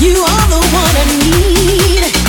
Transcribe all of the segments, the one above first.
You are the one I need.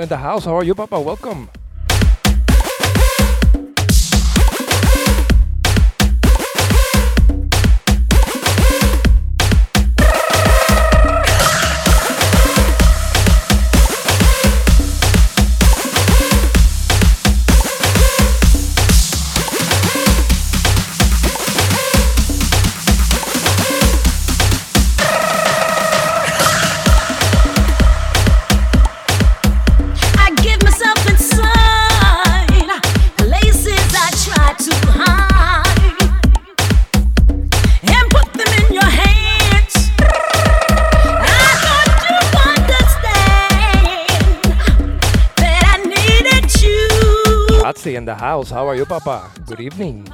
In the house. How are you, Papa? Welcome. How are you, Papa? Good evening.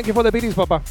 Thank you for the beaties, Papa.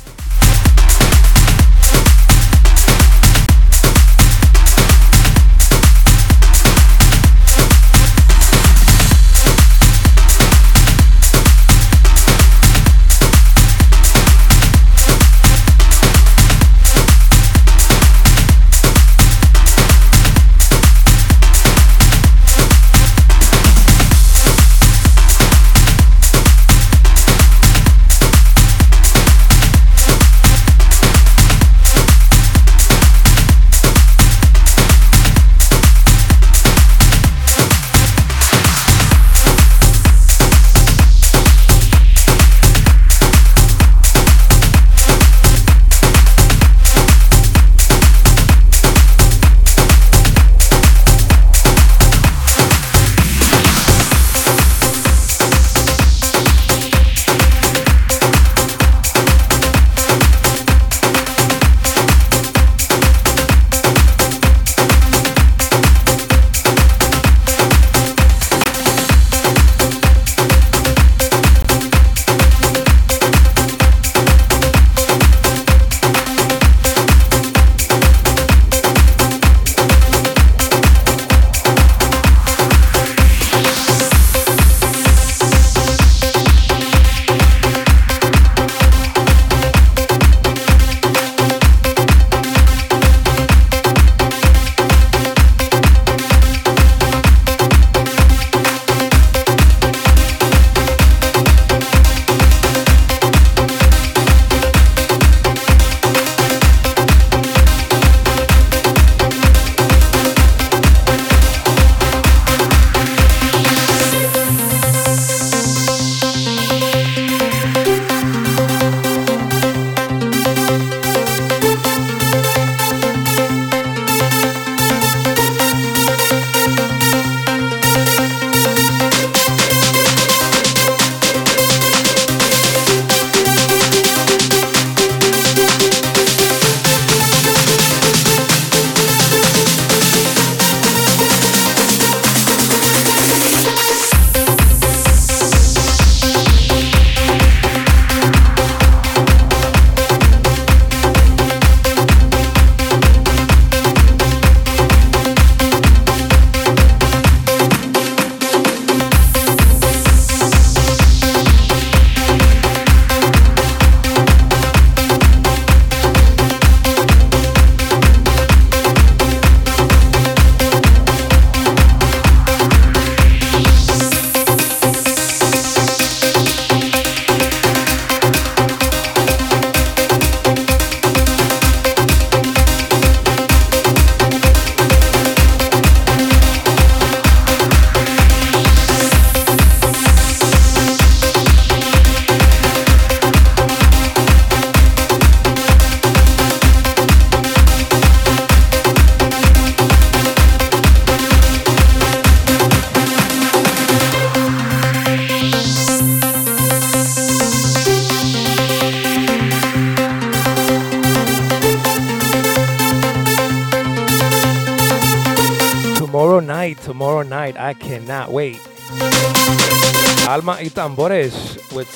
Tambores with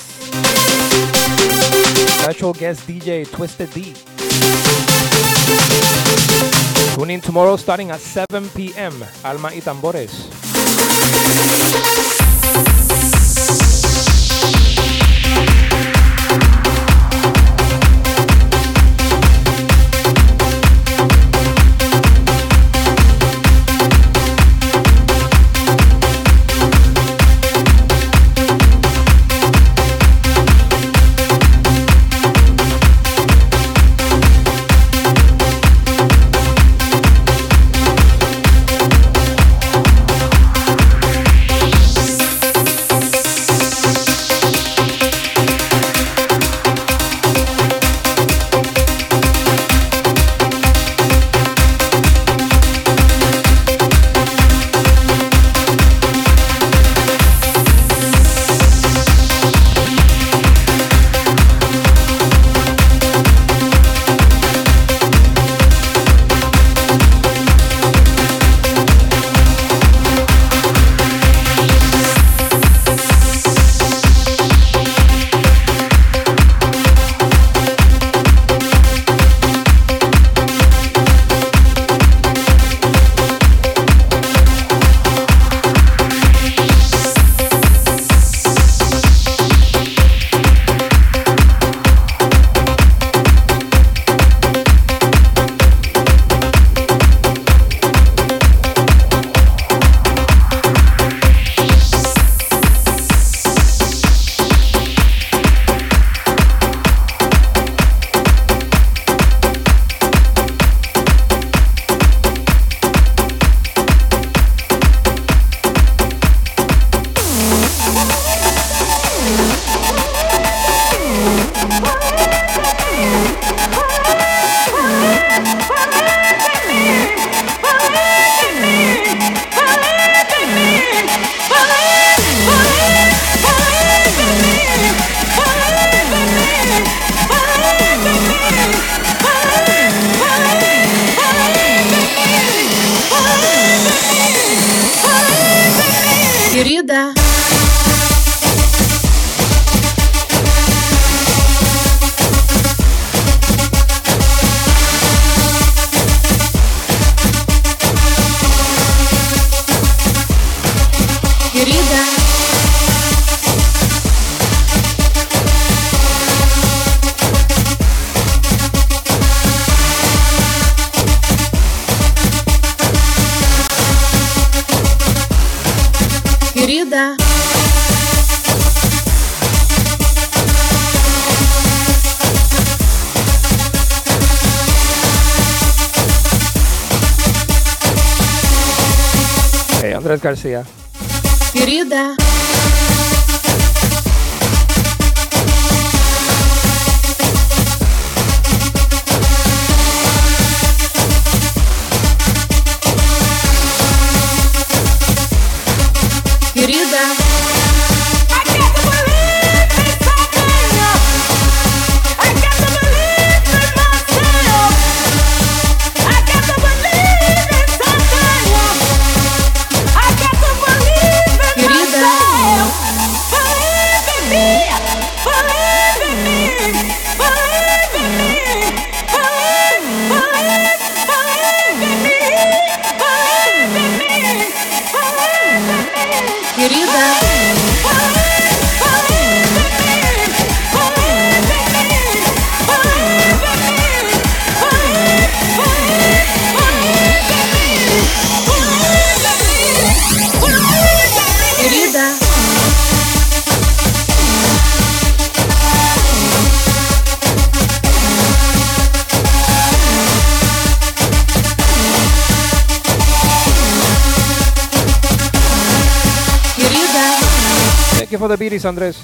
special guest DJ Twisted D. Tune in tomorrow starting at 7 p.m. Alma y Tambores. Alfred García. Andrés.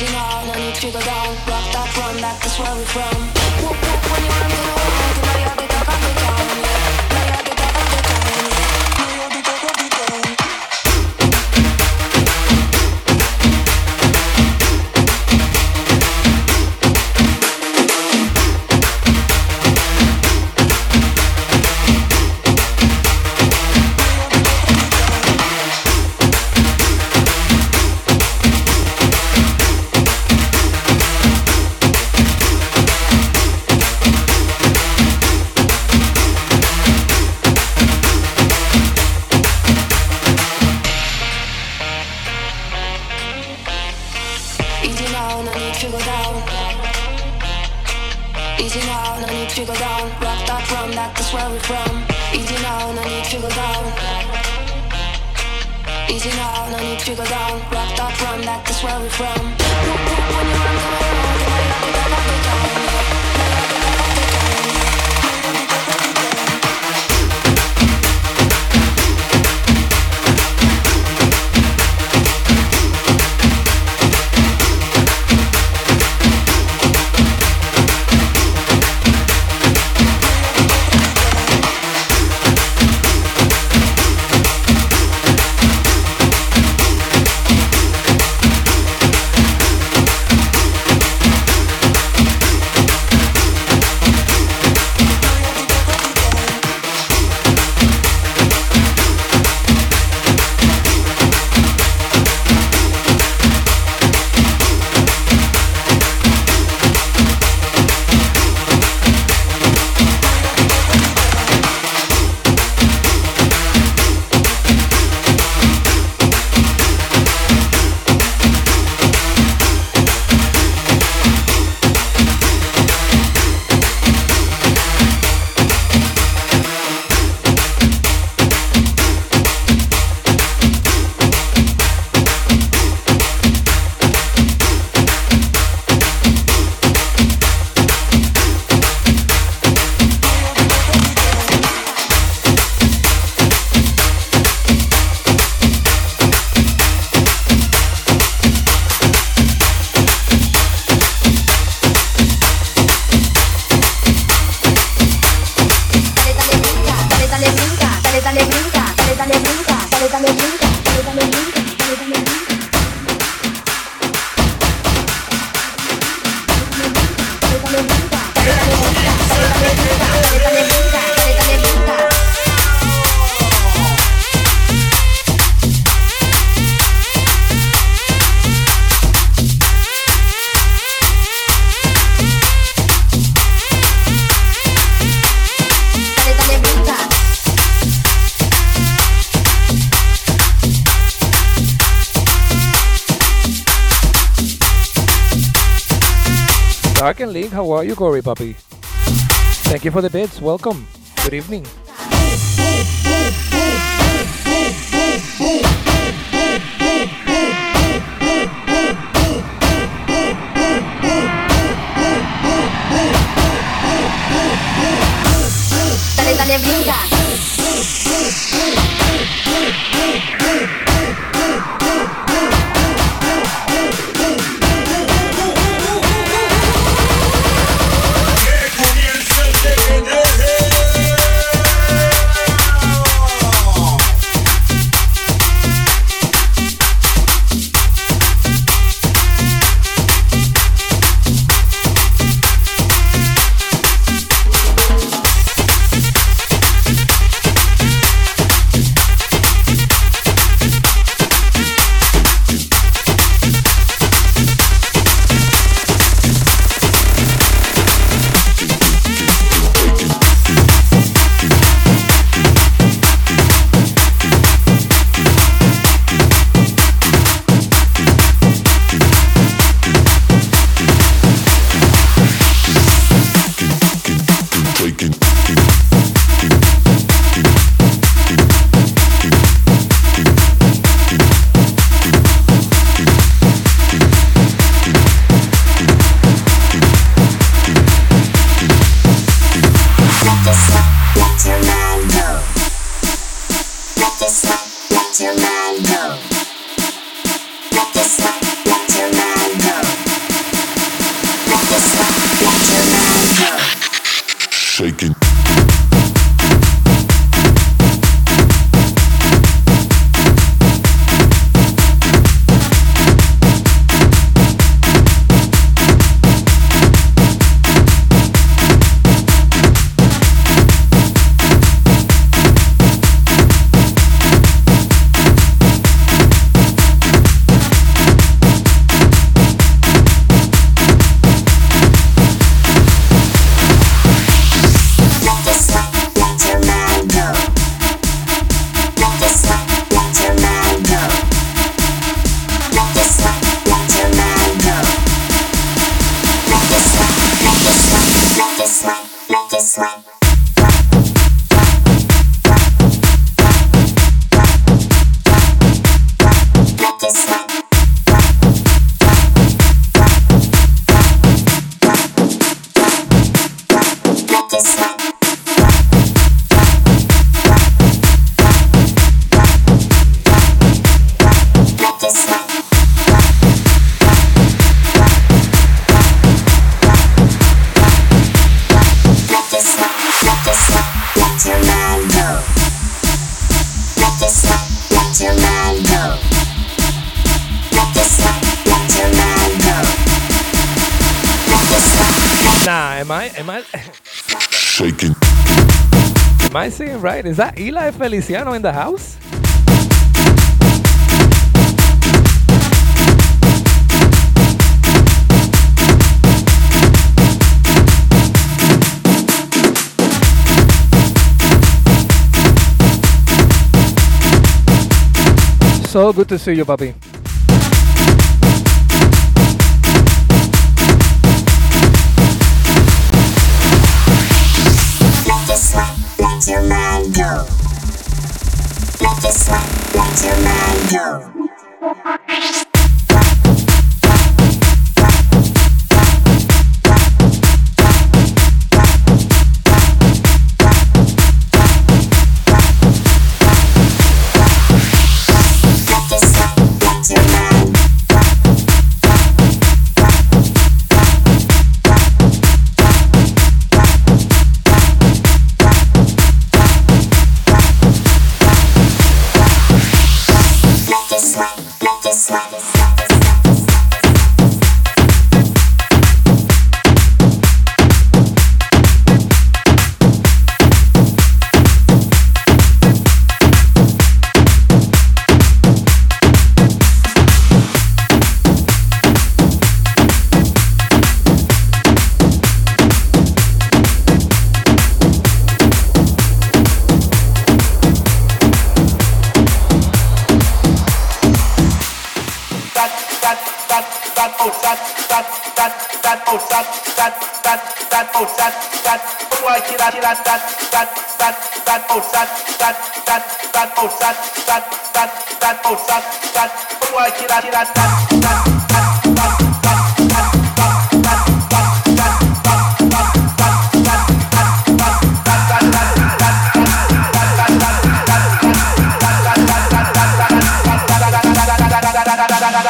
easy now, no need to go down. Rock that, run that, that's where we're from. When you're on the you know you're the I got me down, yeah. How are you, Corey Puppy? Thank you for the bits. Welcome. Good evening. Is that Eli Feliciano in the house? So good to see you, Bobby.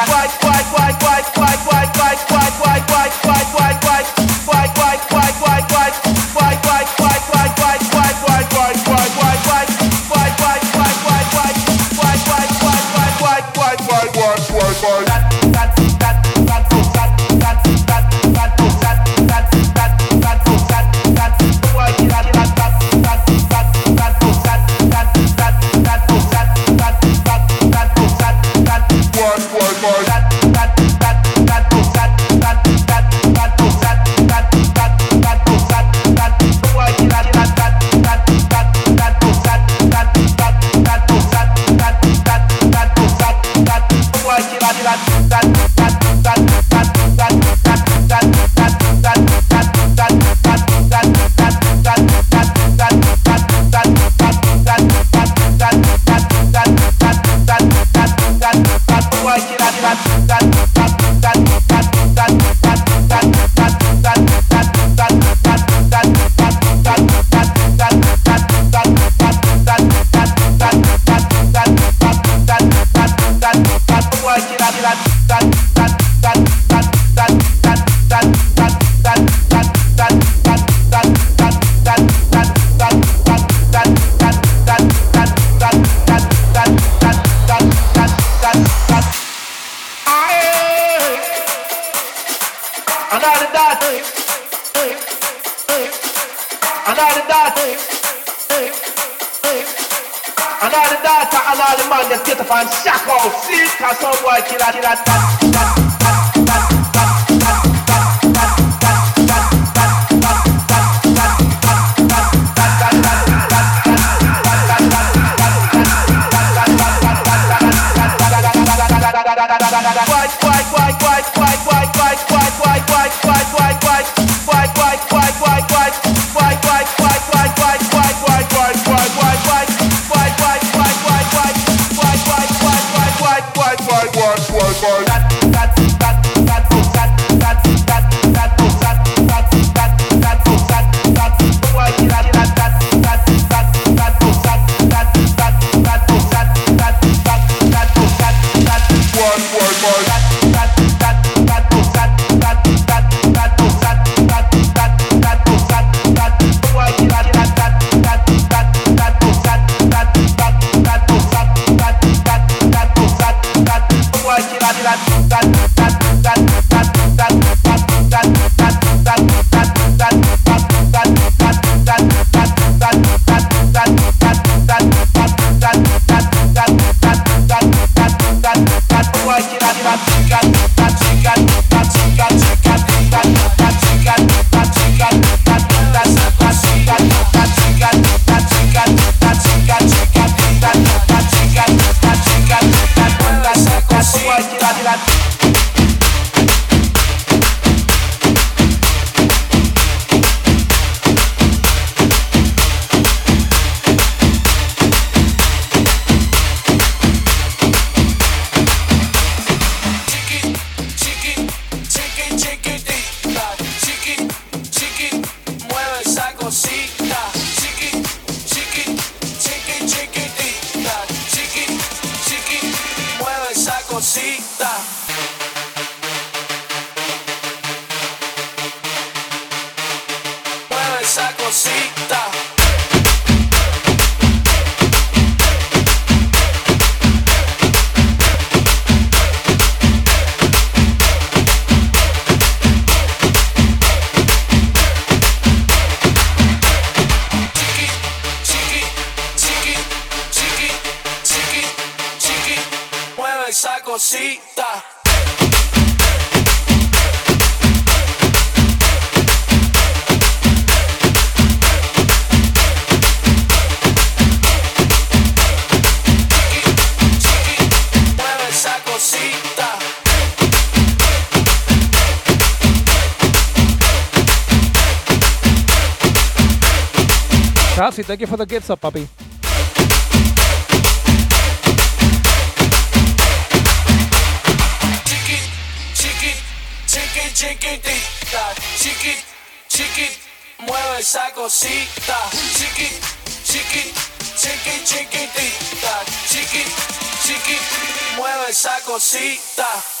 Why? Thank you for the gifts up, papi. Chiquit, chiquit, mueve esa cosita, chiquit, chiquit, chiquit, chiquit, chiquit, mueve esa cosita.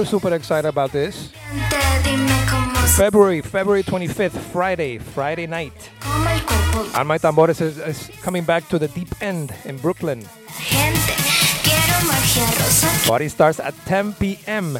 Super, super excited about this. February, February 25th, Friday, Friday night. de Alma Tambores is, is coming back to the deep end in Brooklyn. Party starts at 10 p.m.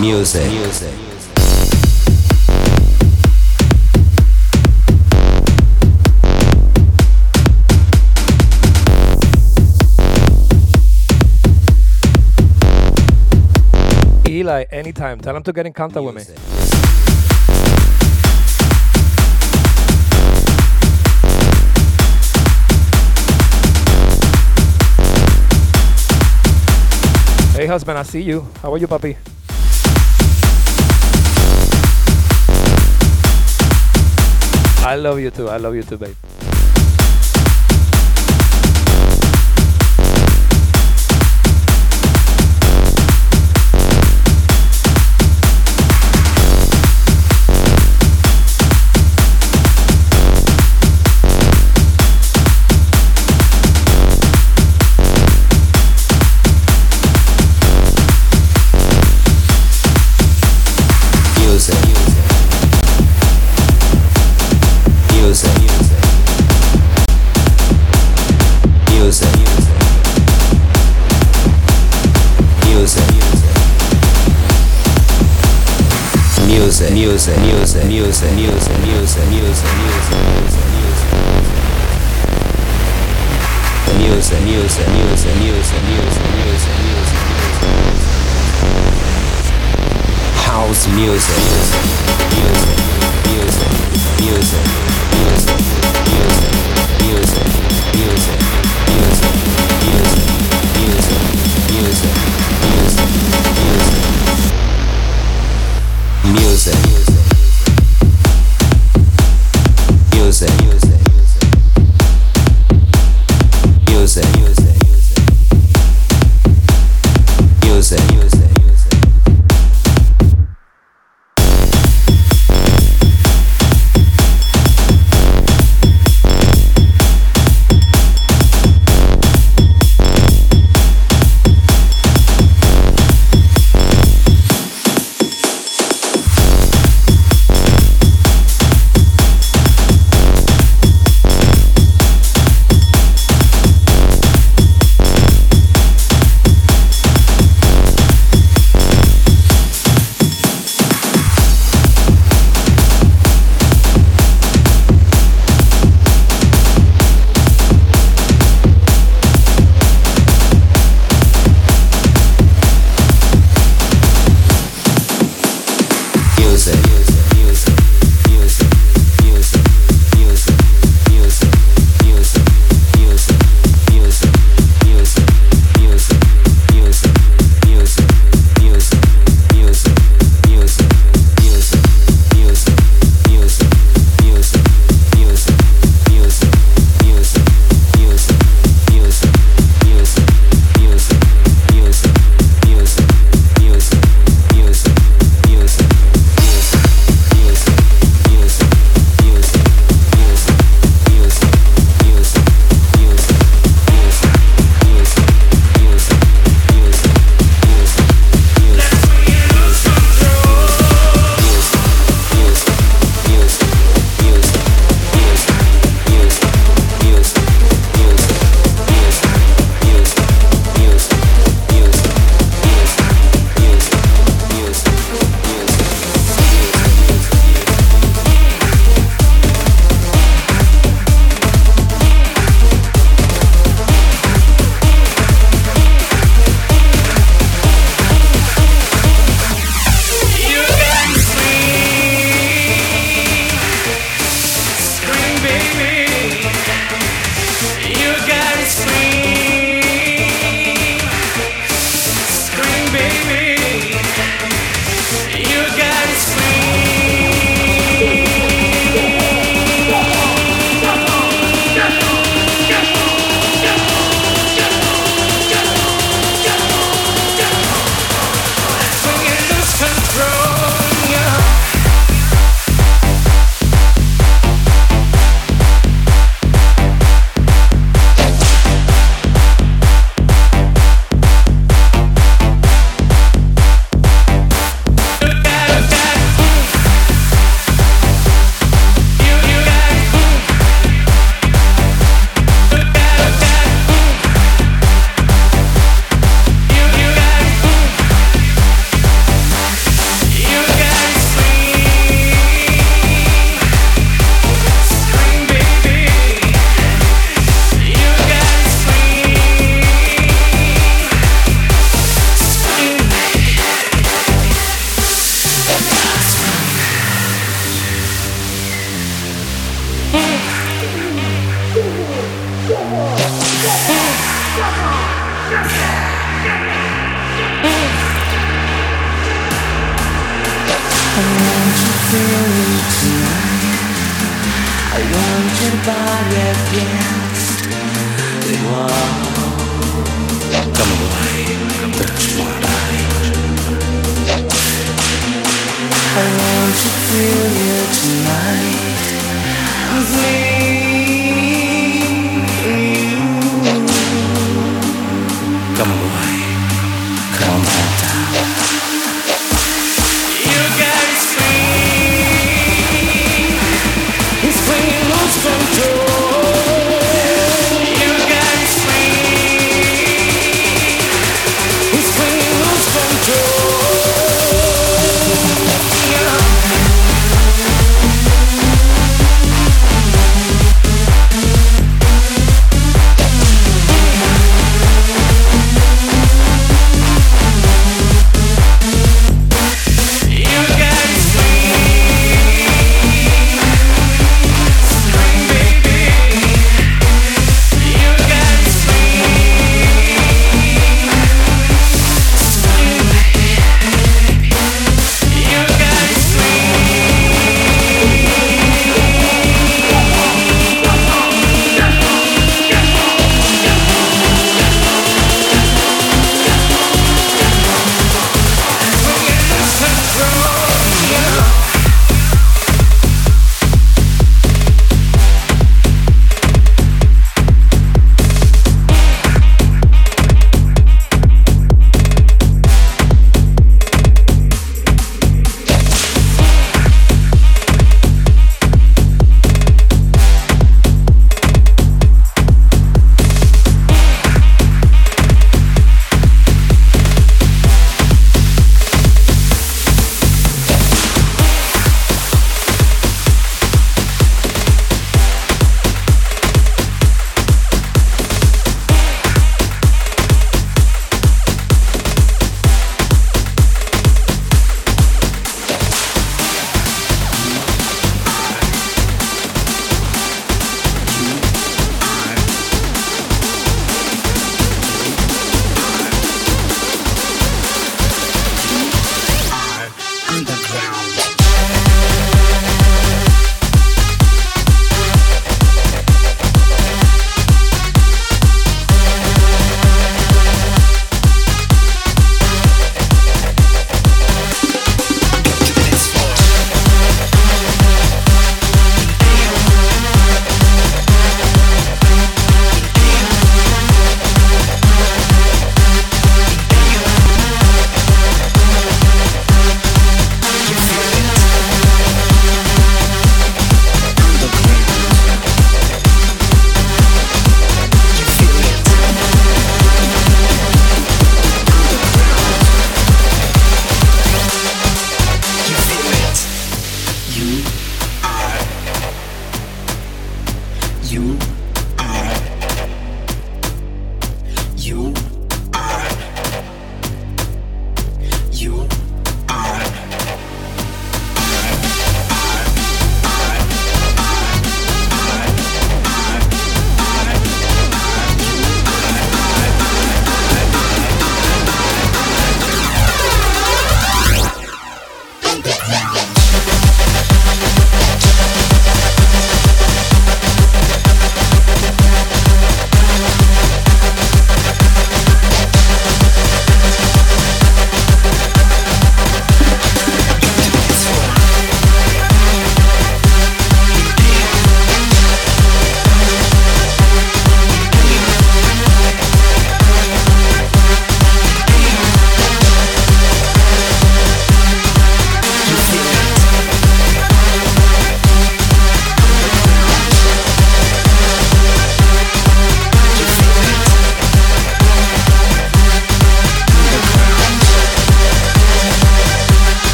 Music. music. Eli anytime. Tell him to get in contact Music. with me. Hey, husband, I see you. How are you, puppy? I love you too. I love you too, babe.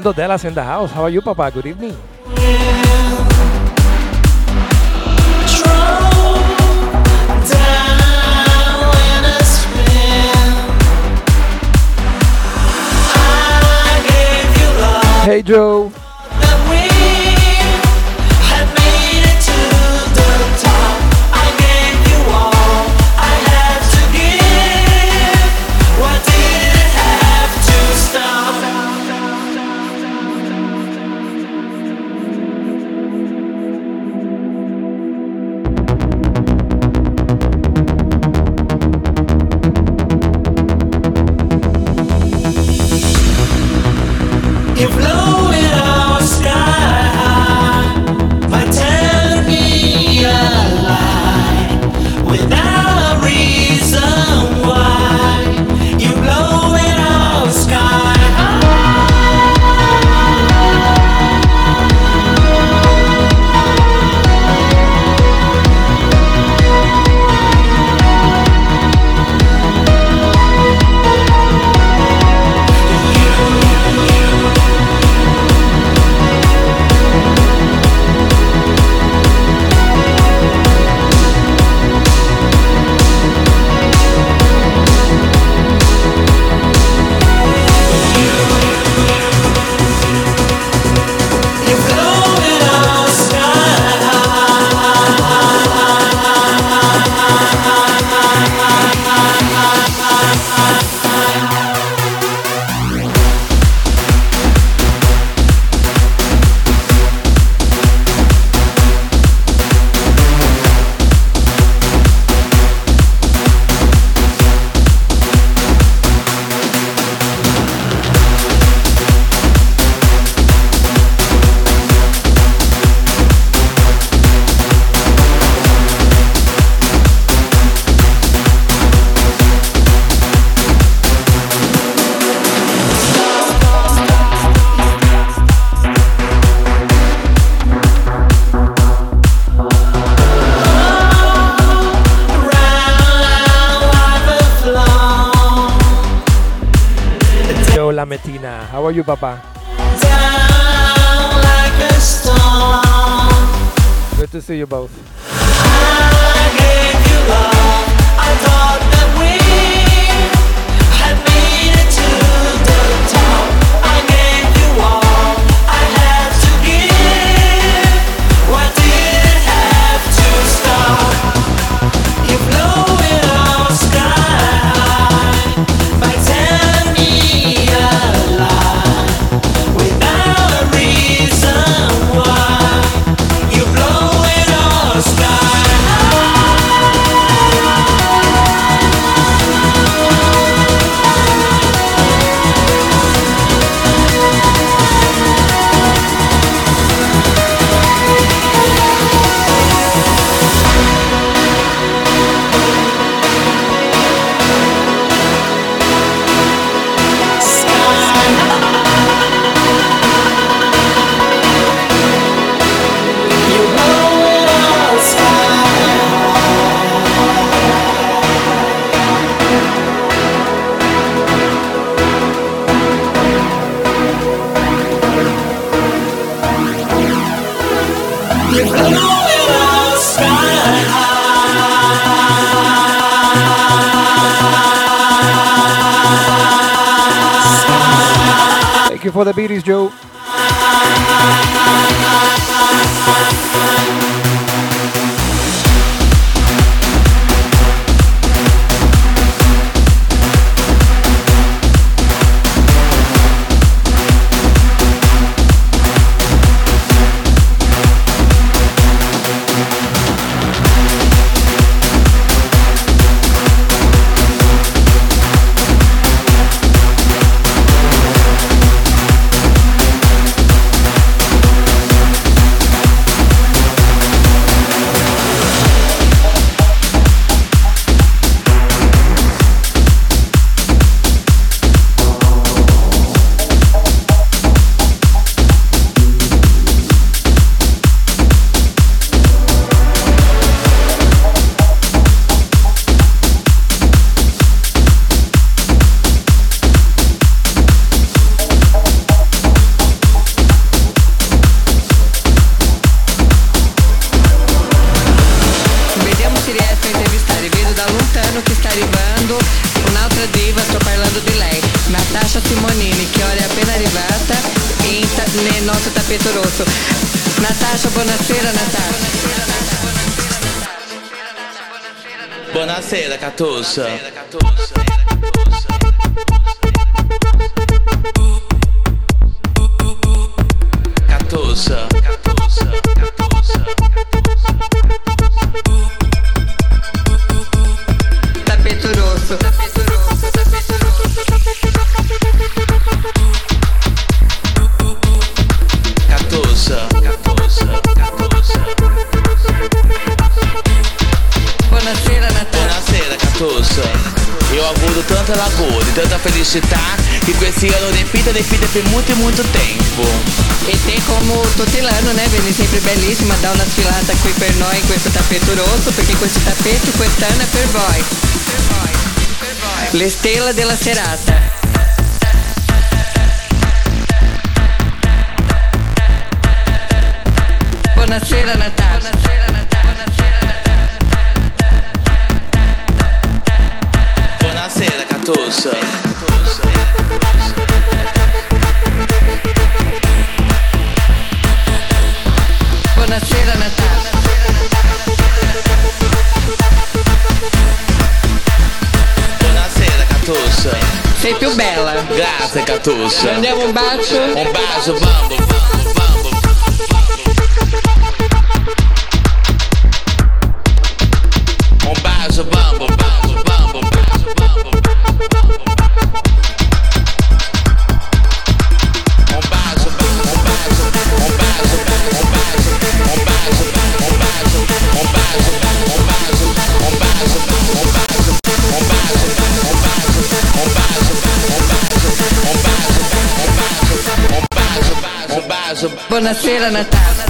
Orlando Delas in the house. How are you, Papa? Good evening. Hey, Joe. tuyo, papá. ela de la caso. Buonasera Natale.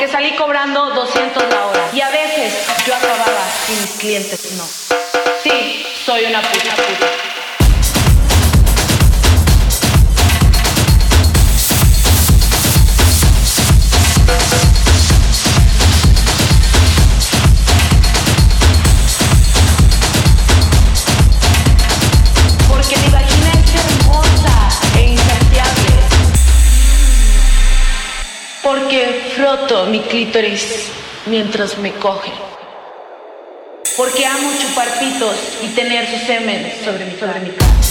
porque salí cobrando 200 la hora. Y a veces yo acababa y mis clientes no. Sí, soy una puta. mientras me coge. Porque amo chupar pitos y tener su semen sobre mi, sobre mi.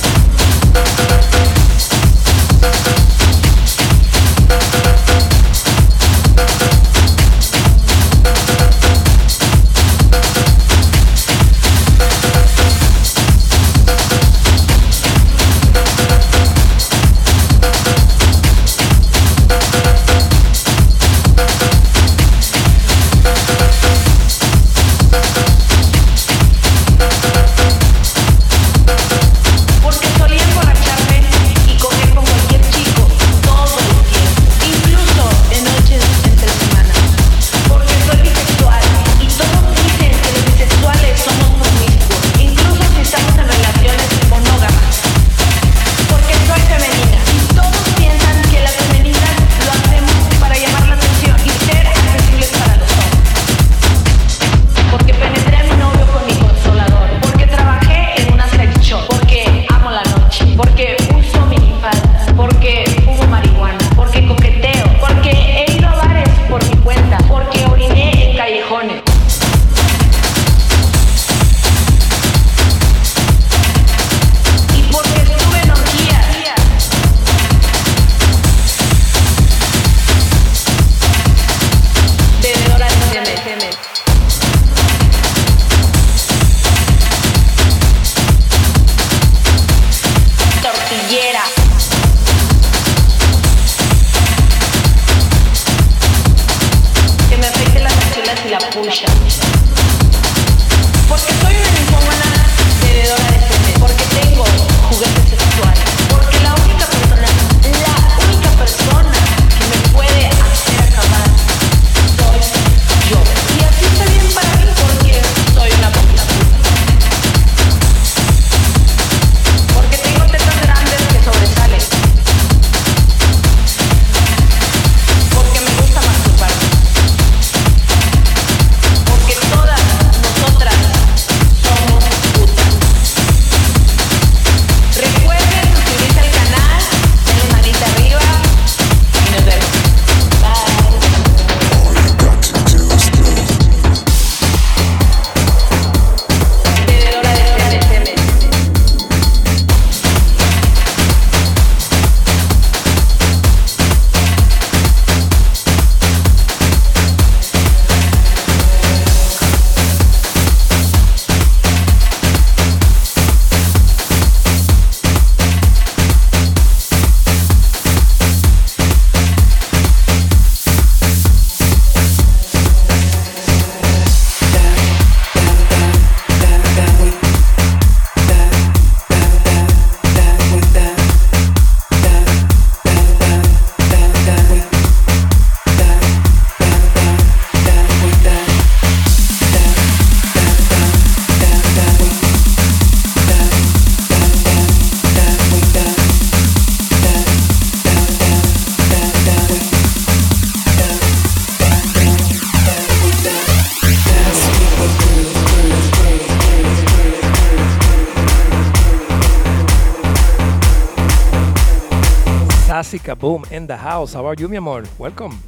Boom in the house. How are you, mi amor? Welcome.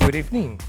Good evening.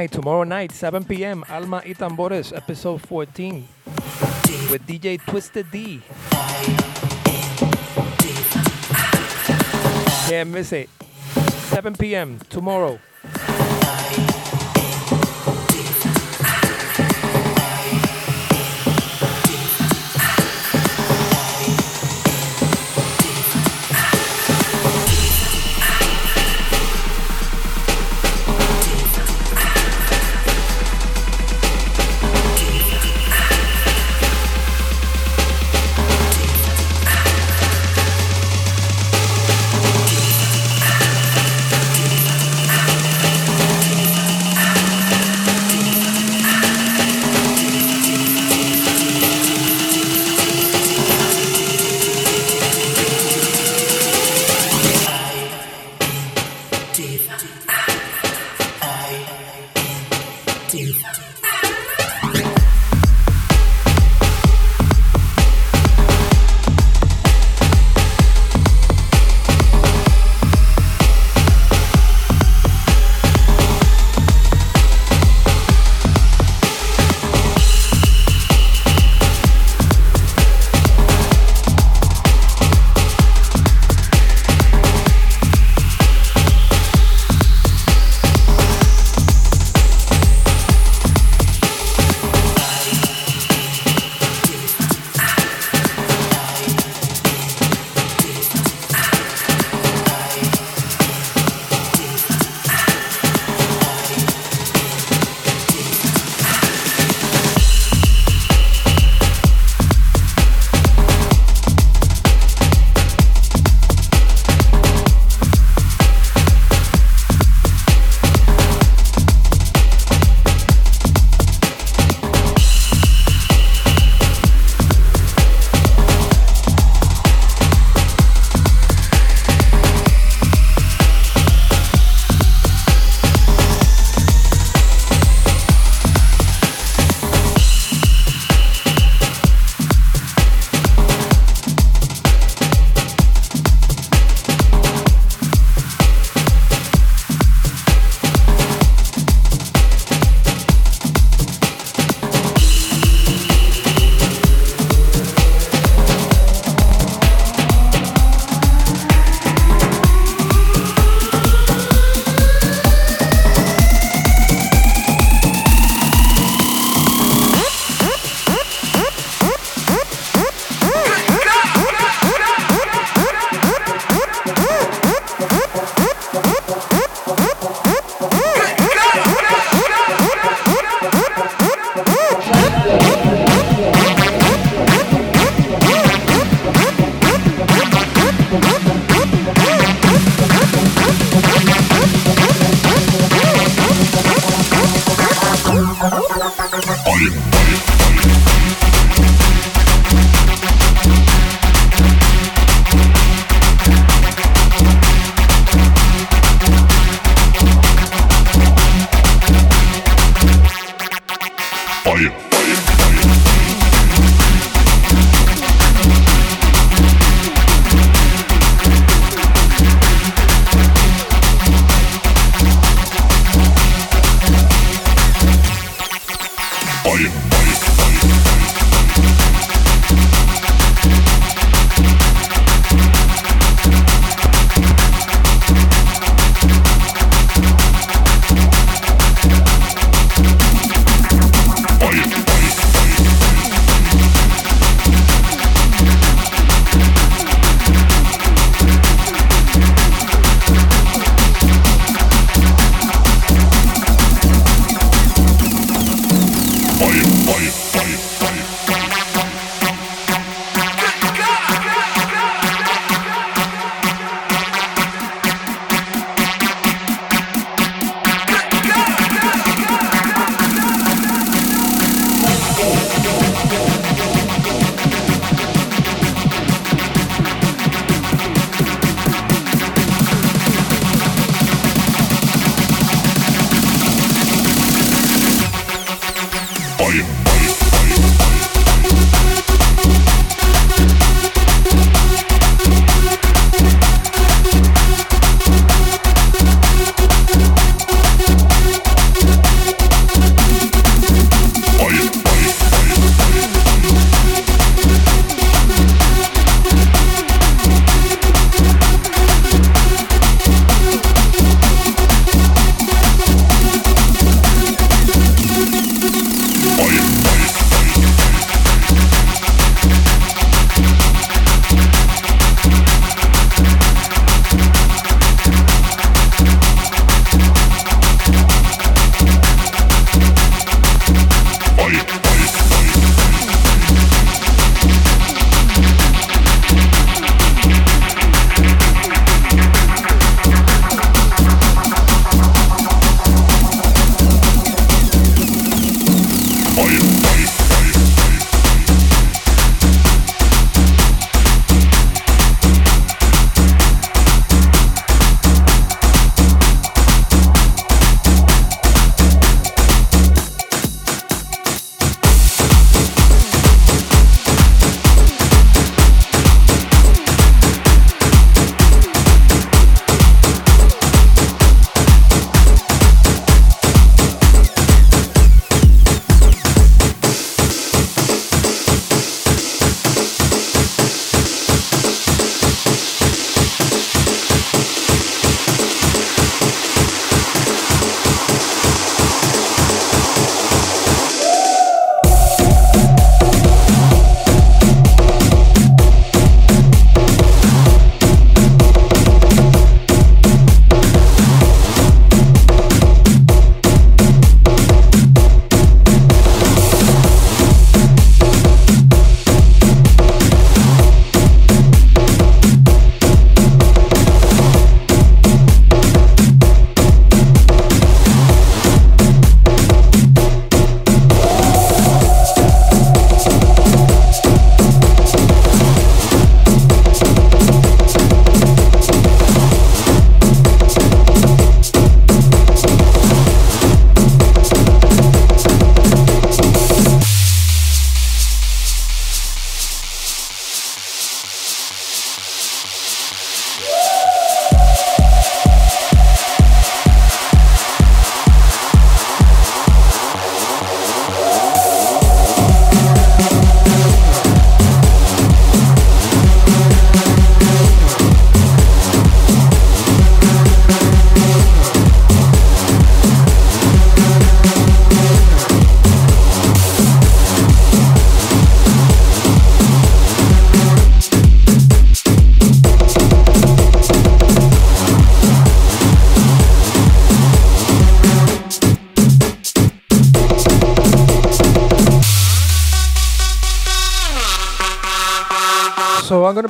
Night, tomorrow night, 7 p.m. Alma y Tambores, episode 14, with DJ Twisted D. Can't miss it. 7 p.m. tomorrow.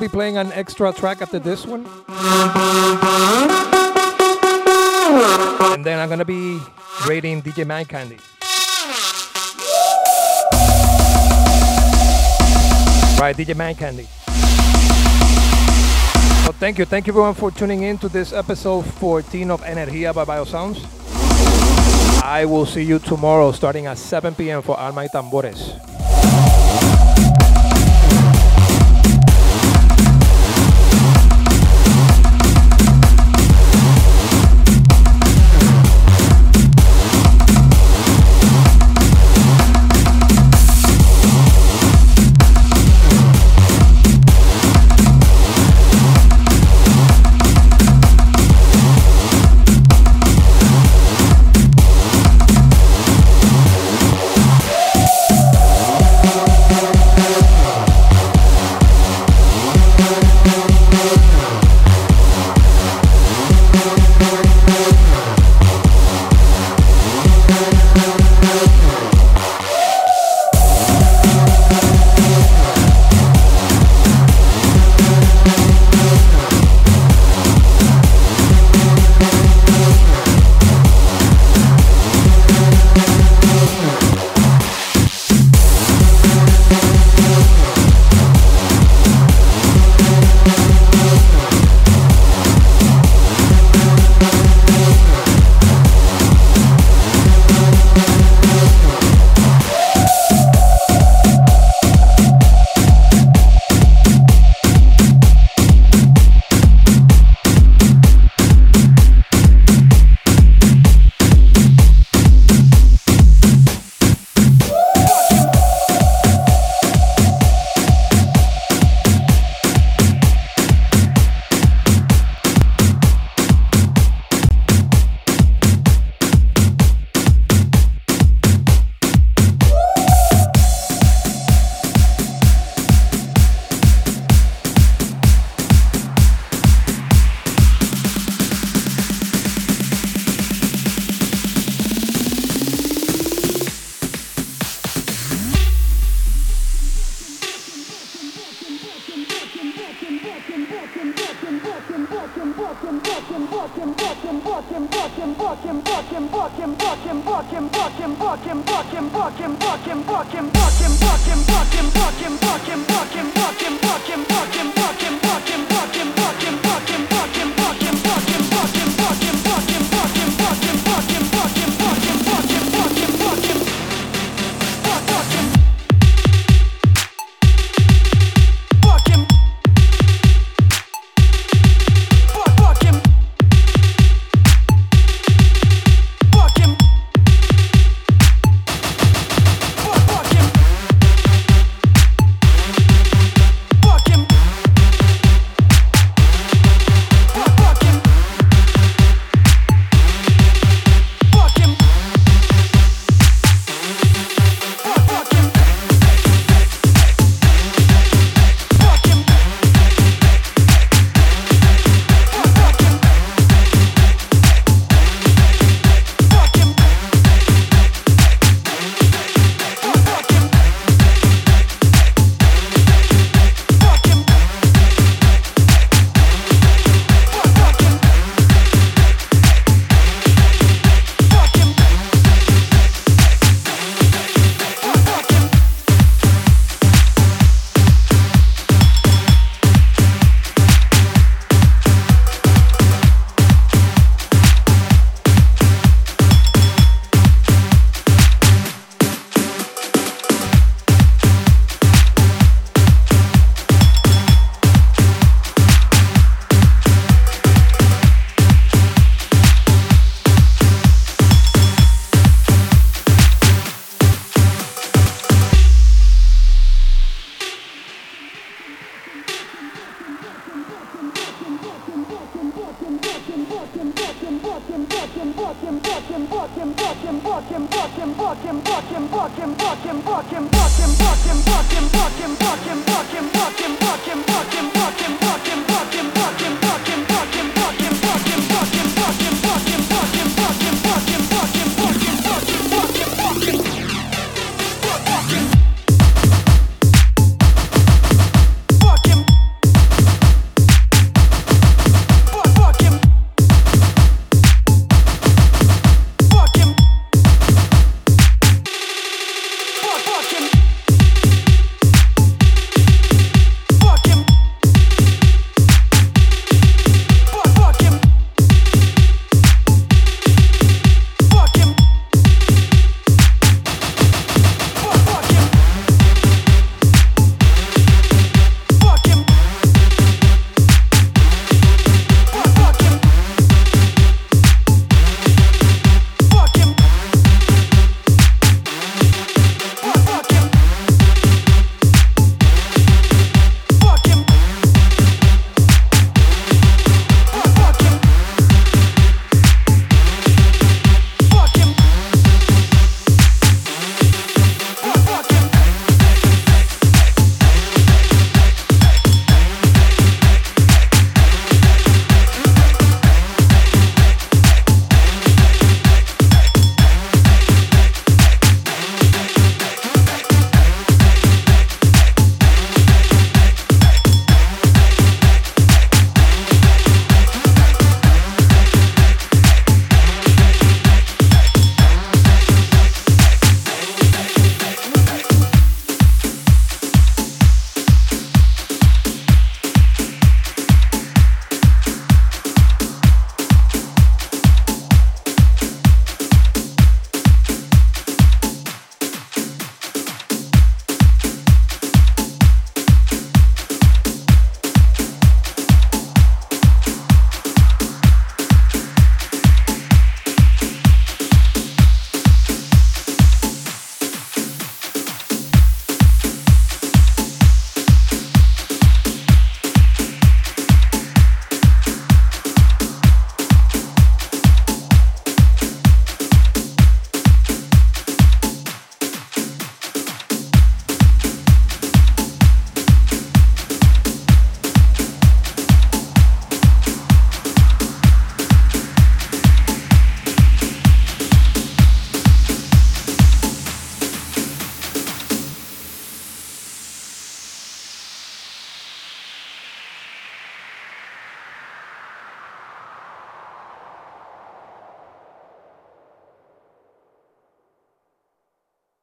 Be playing an extra track after this one. And then I'm gonna be rating DJ Man Candy. Right, DJ Man Candy. So thank you, thank you everyone for tuning in to this episode 14 of Energia by Bio Zounds. I will see you tomorrow starting at 7 p.m. for Alma y Tambores.